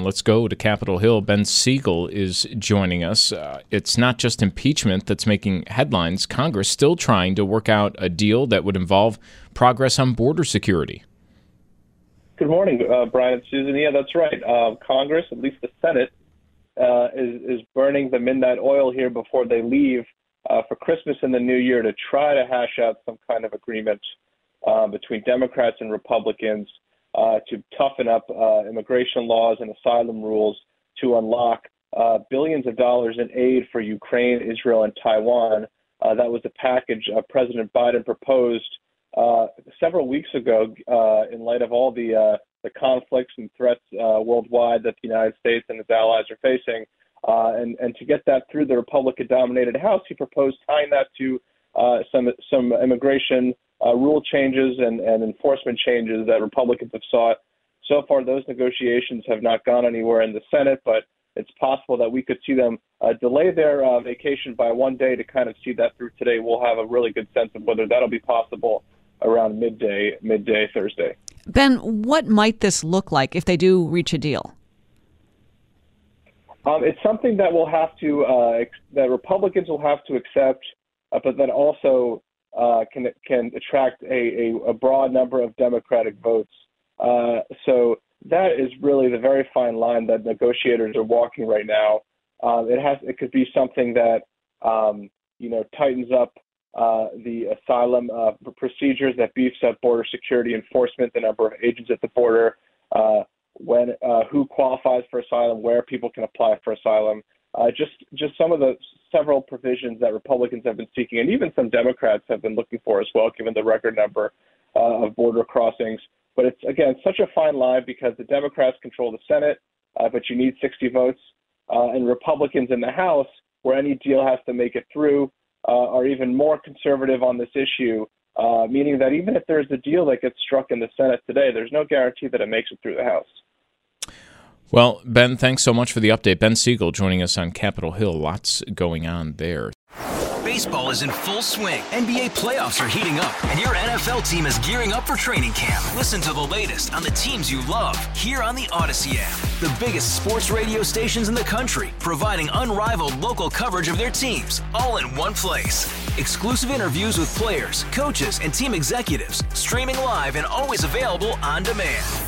Let's go to Capitol Hill. Ben Siegel is joining us. Uh, it's not just impeachment that's making headlines. Congress still trying to work out a deal that would involve progress on border security. Good morning, uh, Brian and Susan. Yeah, that's right. Uh, Congress, at least the Senate, uh, is, is burning the midnight oil here before they leave uh, for Christmas and the New Year to try to hash out some kind of agreement uh, between Democrats and Republicans uh, to toughen up uh, immigration laws and asylum rules to unlock uh, billions of dollars in aid for Ukraine, Israel, and Taiwan. Uh, that was the package uh, President Biden proposed uh, several weeks ago in light of all the the conflicts and threats worldwide that the United States and its allies are facing. and, and to get that through the Republican-dominated House, he proposed tying that to some some immigration uh, rule changes and, and enforcement changes that Republicans have sought. So far, those negotiations have not gone anywhere in the Senate, but it's possible that we could see them uh, delay their uh, vacation by one day to kind of see that through today. We'll have a really good sense of whether that'll be possible around midday, midday Thursday. Ben, what might this look like if they do reach a deal? Um, it's something that will have to uh, that Republicans will have to accept, uh, but then also uh, can can attract a, a, a, broad number of Democratic votes. Uh, so that is really the very fine line that negotiators are walking right now. Uh, it has it could be something that um, you know tightens up uh, the asylum uh, procedures, that beefs up border security enforcement, the number of agents at the border, when who qualifies for asylum, where people can apply for asylum. Just just some of the several provisions that Republicans have been seeking, and even some Democrats have been looking for as well, given the record number uh, of border crossings. But it's again such a fine line because the Democrats control the Senate, uh, but you need 60 votes, uh, and Republicans in the House, where any deal has to make it through, uh, are even more conservative on this issue. Uh, meaning that even if there's a deal that gets struck in the Senate today, there's no guarantee that it makes it through the House. Well, Ben, thanks so much for the update. Ben Siegel joining us on Capitol Hill. Lots going on there. Baseball is in full swing. NBA playoffs are heating up, and your NFL team is gearing up for training camp. Listen to the latest on the teams you love here on the Audacy app. The biggest sports radio stations in the country, providing unrivaled local coverage of their teams, all in one place. Exclusive interviews with players, coaches, and team executives, streaming live and always available on demand.